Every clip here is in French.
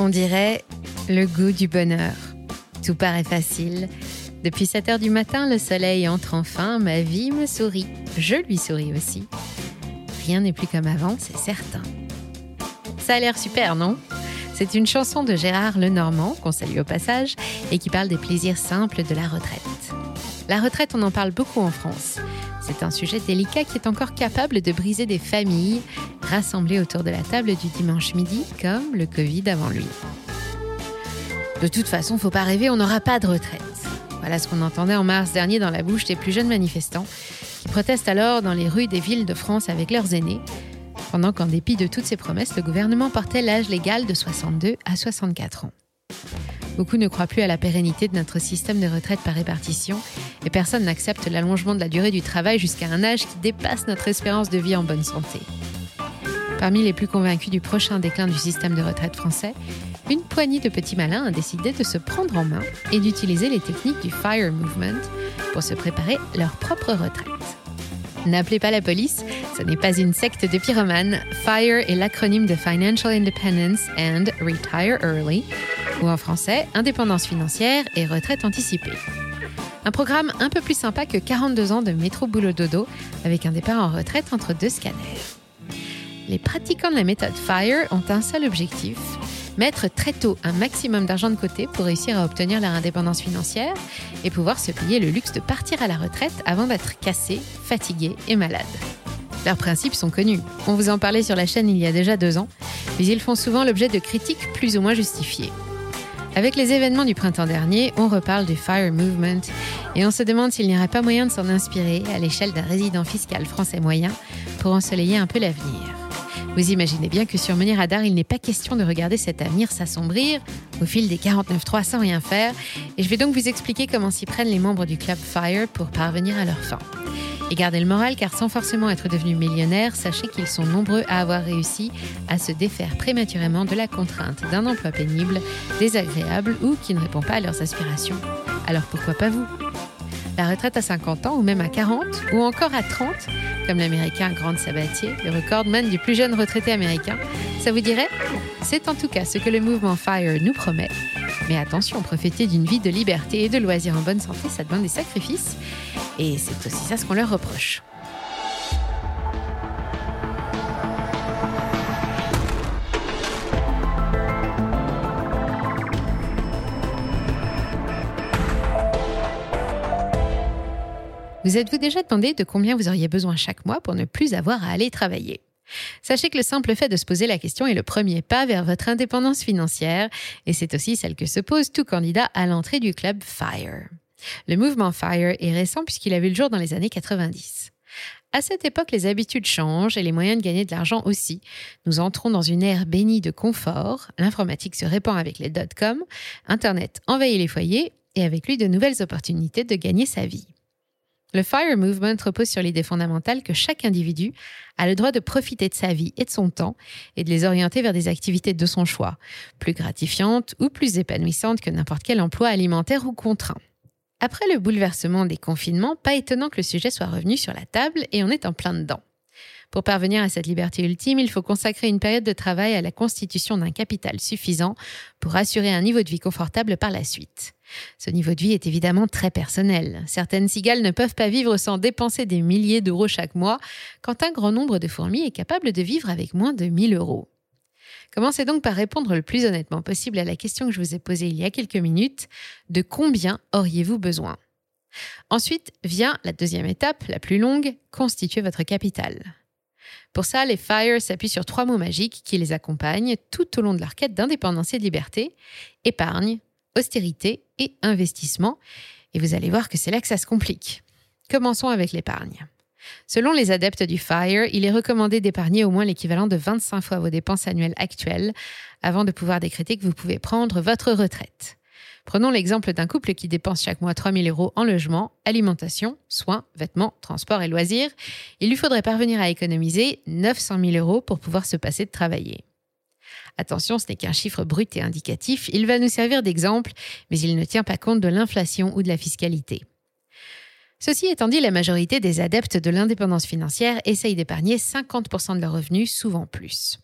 On dirait le goût du bonheur. Tout paraît facile. Depuis 7 heures du matin, le soleil entre enfin, ma vie me sourit. Je lui souris aussi. Rien n'est plus comme avant, c'est certain. Ça a l'air super, non? C'est une chanson de Gérard Lenormand, qu'on salue au passage, et qui parle des plaisirs simples de la retraite. La retraite, on en parle beaucoup en France. C'est un sujet délicat qui est encore capable de briser des familles rassemblées autour de la table du dimanche midi, comme le Covid avant lui. De toute façon, faut pas rêver, on n'aura pas de retraite. Voilà ce qu'on entendait en mars dernier dans la bouche des plus jeunes manifestants, qui protestent alors dans les rues des villes de France avec leurs aînés, pendant qu'en dépit de toutes ces promesses, le gouvernement portait l'âge légal de 62 à 64 ans. Beaucoup ne croient plus à la pérennité de notre système de retraite par répartition et personne n'accepte l'allongement de la durée du travail jusqu'à un âge qui dépasse notre espérance de vie en bonne santé. Parmi les plus convaincus du prochain déclin du système de retraite français, une poignée de petits malins a décidé de se prendre en main et d'utiliser les techniques du FIRE Movement pour se préparer leur propre retraite. N'appelez pas la police, ce n'est pas une secte de pyromanes. FIRE est l'acronyme de Financial Independence and Retire Early, ou en français, indépendance financière et retraite anticipée. Un programme un peu plus sympa que 42 ans de métro boulot dodo avec un départ en retraite entre deux scanners. Les pratiquants de la méthode FIRE ont un seul objectif, mettre très tôt un maximum d'argent de côté pour réussir à obtenir leur indépendance financière et pouvoir se payer le luxe de partir à la retraite avant d'être cassé, fatigué et malade. Leurs principes sont connus. On vous en parlait sur la chaîne il y a déjà deux ans, mais ils font souvent l'objet de critiques plus ou moins justifiées. Avec les événements du printemps dernier, on reparle du Fire Movement et on se demande s'il n'y aurait pas moyen de s'en inspirer à l'échelle d'un résident fiscal français moyen pour ensoleiller un peu l'avenir. Vous imaginez bien que sur Menir Radar, il n'est pas question de regarder cet avenir s'assombrir au fil des 49.3 sans rien faire, et je vais donc vous expliquer comment s'y prennent les membres du club Fire pour parvenir à leur fin. Et gardez le moral car sans forcément être devenu millionnaire, sachez qu'ils sont nombreux à avoir réussi à se défaire prématurément de la contrainte d'un emploi pénible, désagréable ou qui ne répond pas à leurs aspirations. Alors pourquoi pas vous? La retraite à 50 ans ou même à 40 ou encore à 30, comme l'américain Grant Sabatier, le recordman du plus jeune retraité américain, ça vous dirait? C'est en tout cas ce que le mouvement FIRE nous promet. Mais attention, profiter d'une vie de liberté et de loisirs en bonne santé, ça demande des sacrifices. Et c'est aussi ça ce qu'on leur reproche. Vous êtes-vous déjà demandé de combien vous auriez besoin chaque mois pour ne plus avoir à aller travailler? Sachez que le simple fait de se poser la question est le premier pas vers votre indépendance financière et c'est aussi celle que se pose tout candidat à l'entrée du club FIRE. Le mouvement FIRE est récent puisqu'il a vu le jour dans les années 90. À cette époque, les habitudes changent et les moyens de gagner de l'argent aussi. Nous entrons dans une ère bénie de confort, l'informatique se répand avec les dot-com, Internet envahit les foyers et avec lui de nouvelles opportunités de gagner sa vie. Le FIRE Movement repose sur l'idée fondamentale que chaque individu a le droit de profiter de sa vie et de son temps et de les orienter vers des activités de son choix, plus gratifiantes ou plus épanouissantes que n'importe quel emploi alimentaire ou contraint. Après le bouleversement des confinements, pas étonnant que le sujet soit revenu sur la table et on est en plein dedans. Pour parvenir à cette liberté ultime, il faut consacrer une période de travail à la constitution d'un capital suffisant pour assurer un niveau de vie confortable par la suite. Ce niveau de vie est évidemment très personnel. Certaines cigales ne peuvent pas vivre sans dépenser des milliers d'euros chaque mois, quand un grand nombre de fourmis est capable de vivre avec moins de 1000 euros. Commencez donc par répondre le plus honnêtement possible à la question que je vous ai posée il y a quelques minutes. De combien auriez-vous besoin? Ensuite vient la deuxième étape, la plus longue, constituer votre capital. Pour ça, les FIRE s'appuient sur trois mots magiques qui les accompagnent tout au long de leur quête d'indépendance et de liberté épargne, austérité et investissement. Et vous allez voir que c'est là que ça se complique. Commençons avec l'épargne. Selon les adeptes du FIRE, il est recommandé d'épargner au moins l'équivalent de 25 fois vos dépenses annuelles actuelles avant de pouvoir décréter que vous pouvez prendre votre retraite. Prenons l'exemple d'un couple qui dépense chaque mois 3 000 euros en logement, alimentation, soins, vêtements, transport et loisirs. Il lui faudrait parvenir à économiser 900 000 euros pour pouvoir se passer de travailler. Attention, ce n'est qu'un chiffre brut et indicatif, il va nous servir d'exemple, mais il ne tient pas compte de l'inflation ou de la fiscalité. Ceci étant dit, la majorité des adeptes de l'indépendance financière essayent d'épargner 50% de leurs revenus, souvent plus.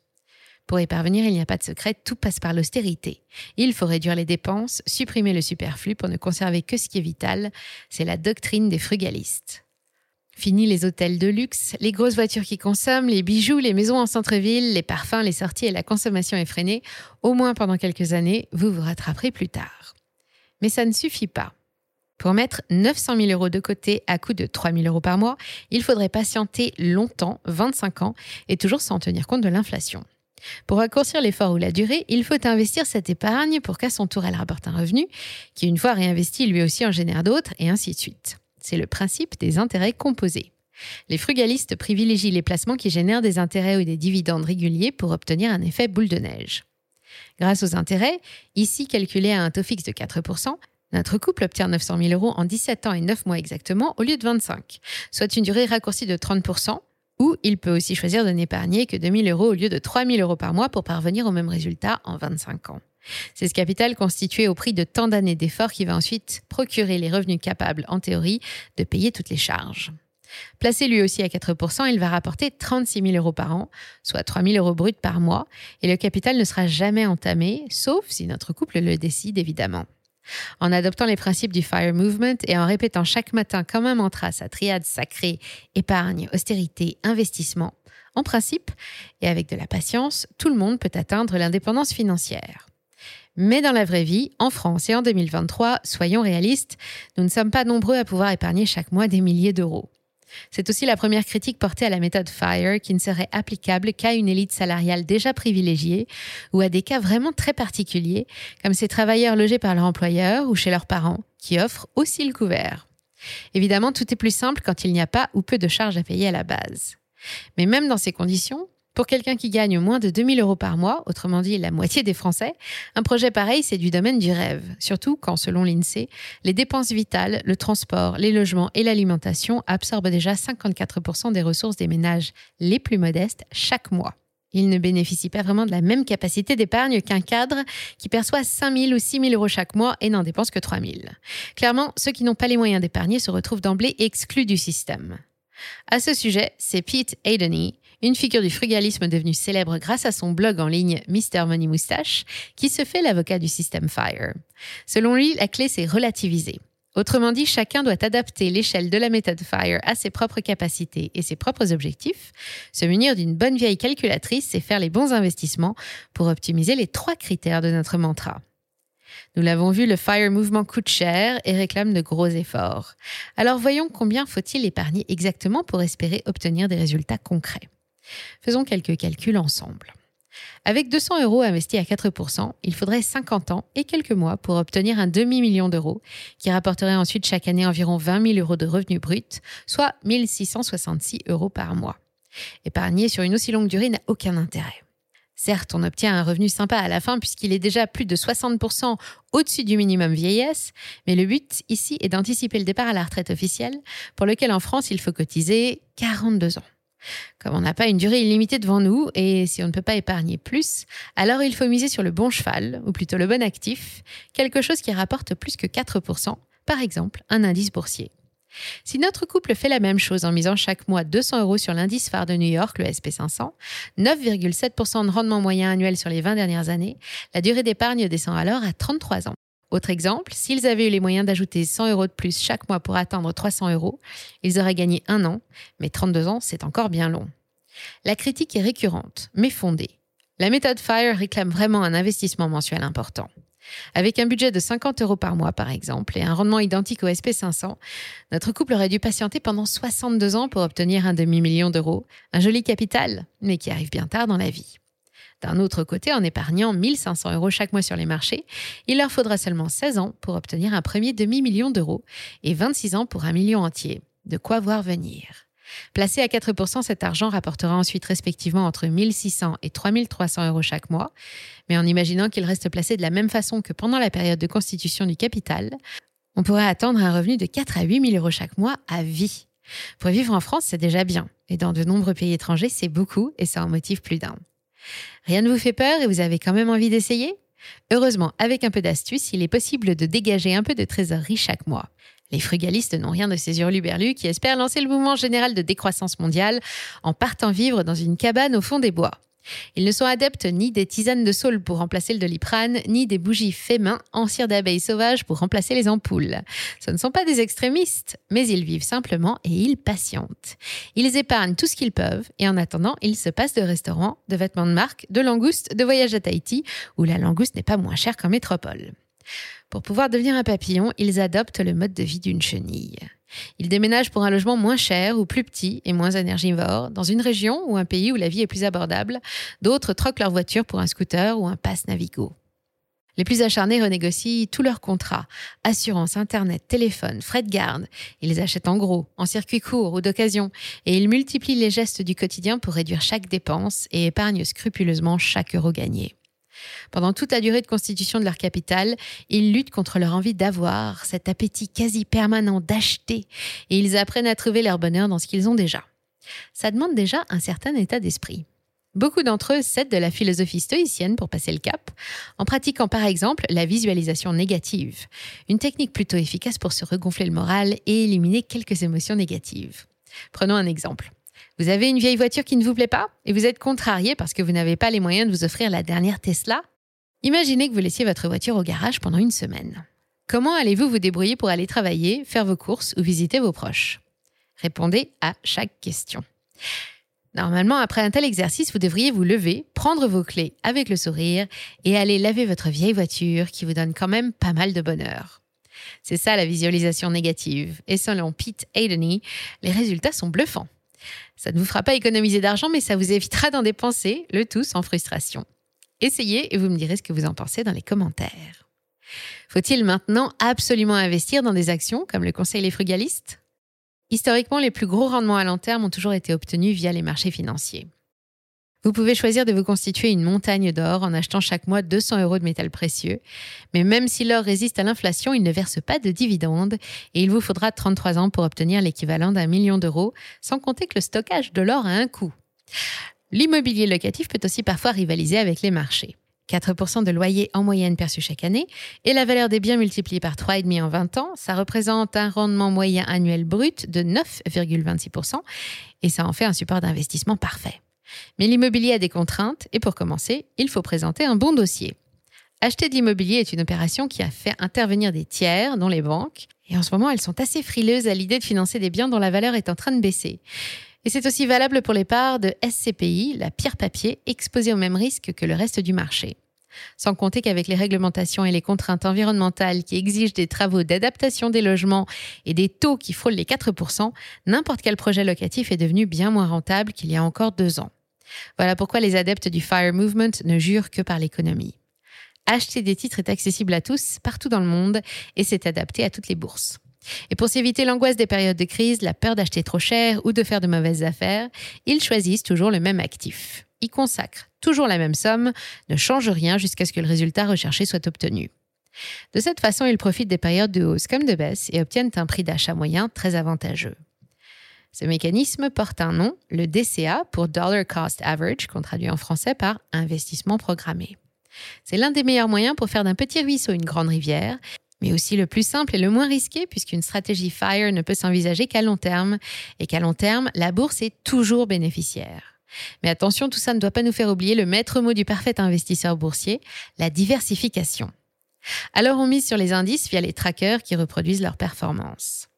Pour y parvenir, il n'y a pas de secret, tout passe par l'austérité. Il faut réduire les dépenses, supprimer le superflu pour ne conserver que ce qui est vital. C'est la doctrine des frugalistes. Fini les hôtels de luxe, les grosses voitures qui consomment, les bijoux, les maisons en centre-ville, les parfums, les sorties et la consommation effrénée. Au moins pendant quelques années, vous vous rattraperez plus tard. Mais ça ne suffit pas. Pour mettre 900 000 euros de côté à coût de 3 000 euros par mois, il faudrait patienter longtemps, 25 ans, et toujours sans tenir compte de l'inflation. Pour raccourcir l'effort ou la durée, il faut investir cette épargne pour qu'à son tour elle rapporte un revenu, qui une fois réinvesti lui aussi en génère d'autres, et ainsi de suite. C'est le principe des intérêts composés. Les frugalistes privilégient les placements qui génèrent des intérêts ou des dividendes réguliers pour obtenir un effet boule de neige. Grâce aux intérêts, ici calculés à un taux fixe de 4%, notre couple obtient 900 000 euros en 17 ans et 9 mois exactement au lieu de 25, soit une durée raccourcie de 30%, ou il peut aussi choisir de n'épargner que 2 000 euros au lieu de 3 000 euros par mois pour parvenir au même résultat en 25 ans. C'est ce capital constitué au prix de tant d'années d'efforts qui va ensuite procurer les revenus capables, en théorie, de payer toutes les charges. Placé lui aussi à 4%, il va rapporter 36 000 euros par an, soit 3 000 euros bruts par mois, et le capital ne sera jamais entamé, sauf si notre couple le décide évidemment. En adoptant les principes du FIRE Movement et en répétant chaque matin comme un mantra sa triade sacrée épargne, austérité, investissement, en principe, et avec de la patience, tout le monde peut atteindre l'indépendance financière. Mais dans la vraie vie, en France et en 2023, soyons réalistes, nous ne sommes pas nombreux à pouvoir épargner chaque mois des milliers d'euros. C'est aussi la première critique portée à la méthode FIRE qui ne serait applicable qu'à une élite salariale déjà privilégiée ou à des cas vraiment très particuliers, comme ces travailleurs logés par leur employeur ou chez leurs parents, qui offrent aussi le couvert. Évidemment, tout est plus simple quand il n'y a pas ou peu de charges à payer à la base. Mais même dans ces conditions, pour quelqu'un qui gagne moins de 2000 euros par mois, autrement dit la moitié des Français, un projet pareil, c'est du domaine du rêve. Surtout quand, selon l'INSEE, les dépenses vitales, le transport, les logements et l'alimentation absorbent déjà 54% des ressources des ménages les plus modestes chaque mois. Ils ne bénéficient pas vraiment de la même capacité d'épargne qu'un cadre qui perçoit 5 000 ou 6 000 euros chaque mois et n'en dépense que 3 000. Clairement, ceux qui n'ont pas les moyens d'épargner se retrouvent d'emblée exclus du système. À ce sujet, c'est Pete Adeney, une figure du frugalisme devenue célèbre grâce à son blog en ligne Mr. Money Moustache, qui se fait l'avocat du système FIRE. Selon lui, la clé, c'est relativiser. Autrement dit, chacun doit adapter l'échelle de la méthode FIRE à ses propres capacités et ses propres objectifs, se munir d'une bonne vieille calculatrice et faire les bons investissements pour optimiser les trois critères de notre mantra. Nous l'avons vu, le FIRE mouvement coûte cher et réclame de gros efforts. Alors voyons combien faut-il épargner exactement pour espérer obtenir des résultats concrets. Faisons quelques calculs ensemble. Avec 200 euros investis à 4%, il faudrait 50 ans et quelques mois pour obtenir un demi-million d'euros, qui rapporterait ensuite chaque année environ 20 000 euros de revenus bruts, soit 1666 euros par mois. Épargner sur une aussi longue durée n'a aucun intérêt. Certes, on obtient un revenu sympa à la fin puisqu'il est déjà plus de 60% au-dessus du minimum vieillesse, mais le but ici est d'anticiper le départ à la retraite officielle, pour lequel en France il faut cotiser 42 ans. Comme on n'a pas une durée illimitée devant nous et si on ne peut pas épargner plus, alors il faut miser sur le bon cheval, ou plutôt le bon actif, quelque chose qui rapporte plus que 4%, par exemple un indice boursier. Si notre couple fait la même chose en misant chaque mois 200 euros sur l'indice phare de New York, le SP500, 9,7% de rendement moyen annuel sur les 20 dernières années, la durée d'épargne descend alors à 33 ans. Autre exemple, s'ils avaient eu les moyens d'ajouter 100 euros de plus chaque mois pour atteindre 300 euros, ils auraient gagné un an, mais 32 ans, c'est encore bien long. La critique est récurrente, mais fondée. La méthode FIRE réclame vraiment un investissement mensuel important. Avec un budget de 50 euros par mois, par exemple, et un rendement identique au SP500, notre couple aurait dû patienter pendant 62 ans pour obtenir un demi-million d'euros. Un joli capital, mais qui arrive bien tard dans la vie. D'un autre côté, en épargnant 1500 euros chaque mois sur les marchés, il leur faudra seulement 16 ans pour obtenir un premier demi-million d'euros et 26 ans pour un million entier. De quoi voir venir. Placé à 4%, cet argent rapportera ensuite respectivement entre 1600 et 3300 euros chaque mois, mais en imaginant qu'il reste placé de la même façon que pendant la période de constitution du capital, on pourrait attendre un revenu de 4 à 8 000 euros chaque mois à vie. Pour vivre en France, c'est déjà bien, et dans de nombreux pays étrangers, c'est beaucoup, et ça en motive plus d'un. Rien ne vous fait peur et vous avez quand même envie d'essayer? Heureusement, avec un peu d'astuce, il est possible de dégager un peu de trésorerie chaque mois. Les frugalistes n'ont rien de ces hurluberlus qui espèrent lancer le mouvement général de décroissance mondiale en partant vivre dans une cabane au fond des bois. Ils ne sont adeptes ni des tisanes de saule pour remplacer le doliprane, ni des bougies fait main en cire d'abeille sauvage pour remplacer les ampoules. Ce ne sont pas des extrémistes, mais ils vivent simplement et ils patientent. Ils épargnent tout ce qu'ils peuvent et en attendant, ils se passent de restaurants, de vêtements de marque, de langoustes, de voyages à Tahiti, où la langouste n'est pas moins chère qu'en métropole. Pour pouvoir devenir un papillon, ils adoptent le mode de vie d'une chenille. Ils déménagent pour un logement moins cher ou plus petit et moins énergivore, dans une région ou un pays où la vie est plus abordable. D'autres troquent leur voiture pour un scooter ou un pass Navigo. Les plus acharnés renégocient tous leurs contrats, assurance, internet, téléphone, frais de garde. Ils achètent en gros, en circuit court ou d'occasion, et ils multiplient les gestes du quotidien pour réduire chaque dépense et épargnent scrupuleusement chaque euro gagné. Pendant toute la durée de constitution de leur capital, ils luttent contre leur envie d'avoir, cet appétit quasi permanent d'acheter, et ils apprennent à trouver leur bonheur dans ce qu'ils ont déjà. Ça demande déjà un certain état d'esprit. Beaucoup d'entre eux cèdent de la philosophie stoïcienne pour passer le cap, en pratiquant par exemple la visualisation négative, une technique plutôt efficace pour se regonfler le moral et éliminer quelques émotions négatives. Prenons un exemple. Vous avez une vieille voiture qui ne vous plaît pas et vous êtes contrarié parce que vous n'avez pas les moyens de vous offrir la dernière Tesla? Imaginez que vous laissiez votre voiture au garage pendant une semaine. Comment allez-vous vous débrouiller pour aller travailler, faire vos courses ou visiter vos proches? Répondez à chaque question. Normalement, après un tel exercice, vous devriez vous lever, prendre vos clés avec le sourire et aller laver votre vieille voiture qui vous donne quand même pas mal de bonheur. C'est ça la visualisation négative. Et selon Pete Adeney, les résultats sont bluffants. Ça ne vous fera pas économiser d'argent, mais ça vous évitera d'en dépenser, le tout sans frustration. Essayez et vous me direz ce que vous en pensez dans les commentaires. Faut-il maintenant absolument investir dans des actions comme le conseil les frugalistes? Historiquement, les plus gros rendements à long terme ont toujours été obtenus via les marchés financiers. Vous pouvez choisir de vous constituer une montagne d'or en achetant chaque mois 200 euros de métal précieux. Mais même si l'or résiste à l'inflation, il ne verse pas de dividendes et il vous faudra 33 ans pour obtenir l'équivalent d'un million d'euros, sans compter que le stockage de l'or a un coût. L'immobilier locatif peut aussi parfois rivaliser avec les marchés. 4% de loyer en moyenne perçu chaque année, et la valeur des biens multipliée par 3,5 en 20 ans, ça représente un rendement moyen annuel brut de 9,26%, et ça en fait un support d'investissement parfait. Mais l'immobilier a des contraintes et pour commencer, il faut présenter un bon dossier. Acheter de l'immobilier est une opération qui a fait intervenir des tiers, dont les banques, et en ce moment elles sont assez frileuses à l'idée de financer des biens dont la valeur est en train de baisser. Et c'est aussi valable pour les parts de SCPI, la pierre papier, exposée au même risque que le reste du marché. Sans compter qu'avec les réglementations et les contraintes environnementales qui exigent des travaux d'adaptation des logements et des taux qui frôlent les 4%, n'importe quel projet locatif est devenu bien moins rentable qu'il y a encore deux ans. Voilà pourquoi les adeptes du FIRE Movement ne jurent que par l'économie. Acheter des titres est accessible à tous, partout dans le monde, et c'est adapté à toutes les bourses. Et pour s'éviter l'angoisse des périodes de crise, la peur d'acheter trop cher ou de faire de mauvaises affaires, ils choisissent toujours le même actif. Ils consacrent toujours la même somme, ne changent rien jusqu'à ce que le résultat recherché soit obtenu. De cette façon, ils profitent des périodes de hausse comme de baisse et obtiennent un prix d'achat moyen très avantageux. Ce mécanisme porte un nom, le DCA pour Dollar Cost Average, qu'on traduit en français par investissement programmé. C'est l'un des meilleurs moyens pour faire d'un petit ruisseau une grande rivière, mais aussi le plus simple et le moins risqué puisqu'une stratégie FIRE ne peut s'envisager qu'à long terme et qu'à long terme, la bourse est toujours bénéficiaire. Mais attention, tout ça ne doit pas nous faire oublier le maître mot du parfait investisseur boursier, la diversification. Alors on mise sur les indices via les trackers qui reproduisent leurs performances.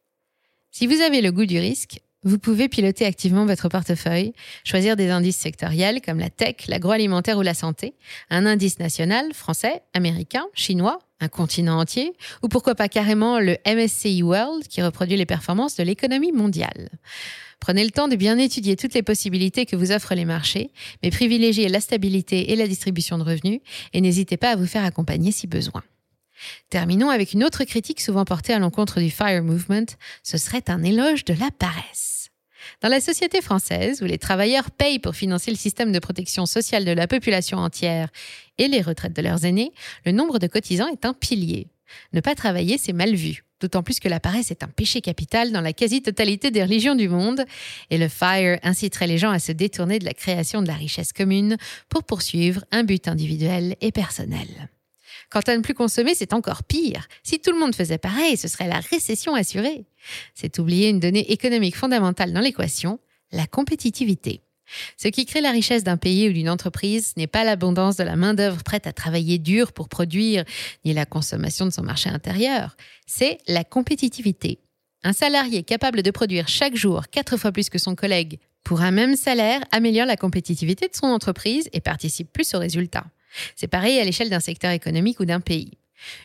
Si vous avez le goût du risque, vous pouvez piloter activement votre portefeuille, choisir des indices sectoriels comme la tech, l'agroalimentaire ou la santé, un indice national, français, américain, chinois, un continent entier, ou pourquoi pas carrément le MSCI World qui reproduit les performances de l'économie mondiale. Prenez le temps de bien étudier toutes les possibilités que vous offrent les marchés, mais privilégiez la stabilité et la distribution de revenus et n'hésitez pas à vous faire accompagner si besoin. Terminons avec une autre critique souvent portée à l'encontre du FIRE Movement, ce serait un éloge de la paresse. Dans la société française, où les travailleurs payent pour financer le système de protection sociale de la population entière et les retraites de leurs aînés, le nombre de cotisants est un pilier. Ne pas travailler, c'est mal vu. D'autant plus que la paresse est un péché capital dans la quasi-totalité des religions du monde, et le FIRE inciterait les gens à se détourner de la création de la richesse commune pour poursuivre un but individuel et personnel. Quant à ne plus consommer, c'est encore pire. Si tout le monde faisait pareil, ce serait la récession assurée. C'est oublier une donnée économique fondamentale dans l'équation, la compétitivité. Ce qui crée la richesse d'un pays ou d'une entreprise n'est pas l'abondance de la main-d'œuvre prête à travailler dur pour produire, ni la consommation de son marché intérieur, c'est la compétitivité. Un salarié capable de produire chaque jour quatre fois plus que son collègue pour un même salaire améliore la compétitivité de son entreprise et participe plus aux résultats. C'est pareil à l'échelle d'un secteur économique ou d'un pays.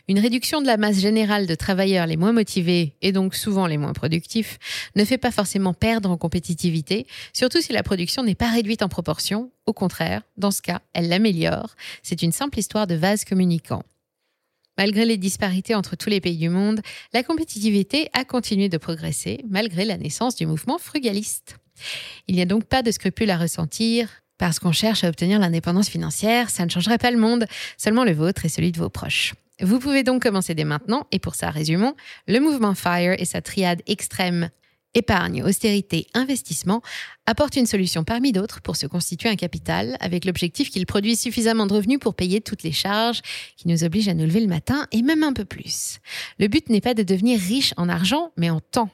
Une réduction de la masse générale de travailleurs les moins motivés et donc souvent les moins productifs ne fait pas forcément perdre en compétitivité, surtout si la production n'est pas réduite en proportion. Au contraire, dans ce cas, elle l'améliore. C'est une simple histoire de vase communicant. Malgré les disparités entre tous les pays du monde, la compétitivité a continué de progresser malgré la naissance du mouvement frugaliste. Il n'y a donc pas de scrupules à ressentir. Parce qu'on cherche à obtenir l'indépendance financière, ça ne changerait pas le monde, seulement le vôtre et celui de vos proches. Vous pouvez donc commencer dès maintenant, et pour ça, résumons, le mouvement FIRE et sa triade extrême épargne, austérité, investissement apporte une solution parmi d'autres pour se constituer un capital avec l'objectif qu'il produise suffisamment de revenus pour payer toutes les charges qui nous obligent à nous lever le matin et même un peu plus. Le but n'est pas de devenir riche en argent, mais en temps.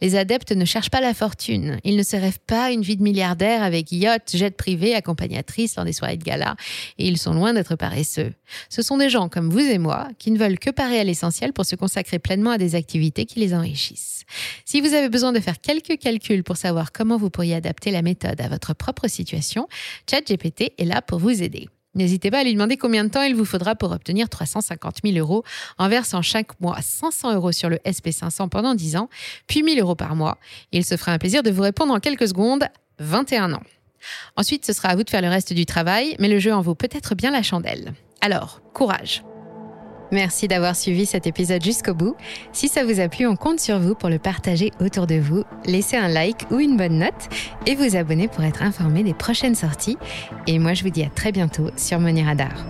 Les adeptes ne cherchent pas la fortune. Ils ne se rêvent pas une vie de milliardaire avec yacht, jet privé, accompagnatrice lors des soirées de gala. Et ils sont loin d'être paresseux. Ce sont des gens comme vous et moi qui ne veulent que parer à l'essentiel pour se consacrer pleinement à des activités qui les enrichissent. Si vous avez besoin de faire quelques calculs pour savoir comment vous pourriez adapter la méthode à votre propre situation, ChatGPT est là pour vous aider. N'hésitez pas à lui demander combien de temps il vous faudra pour obtenir 350 000 euros en versant chaque mois 500 euros sur le SP500 pendant 10 ans, puis 1000 euros par mois. Il se fera un plaisir de vous répondre en quelques secondes. 21 ans. Ensuite, ce sera à vous de faire le reste du travail, mais le jeu en vaut peut-être bien la chandelle. Alors, courage Merci d'avoir suivi cet épisode jusqu'au bout. Si ça vous a plu, on compte sur vous pour le partager autour de vous. Laissez un like ou une bonne note et vous abonner pour être informé des prochaines sorties. Et moi, je vous dis à très bientôt sur Money Radar.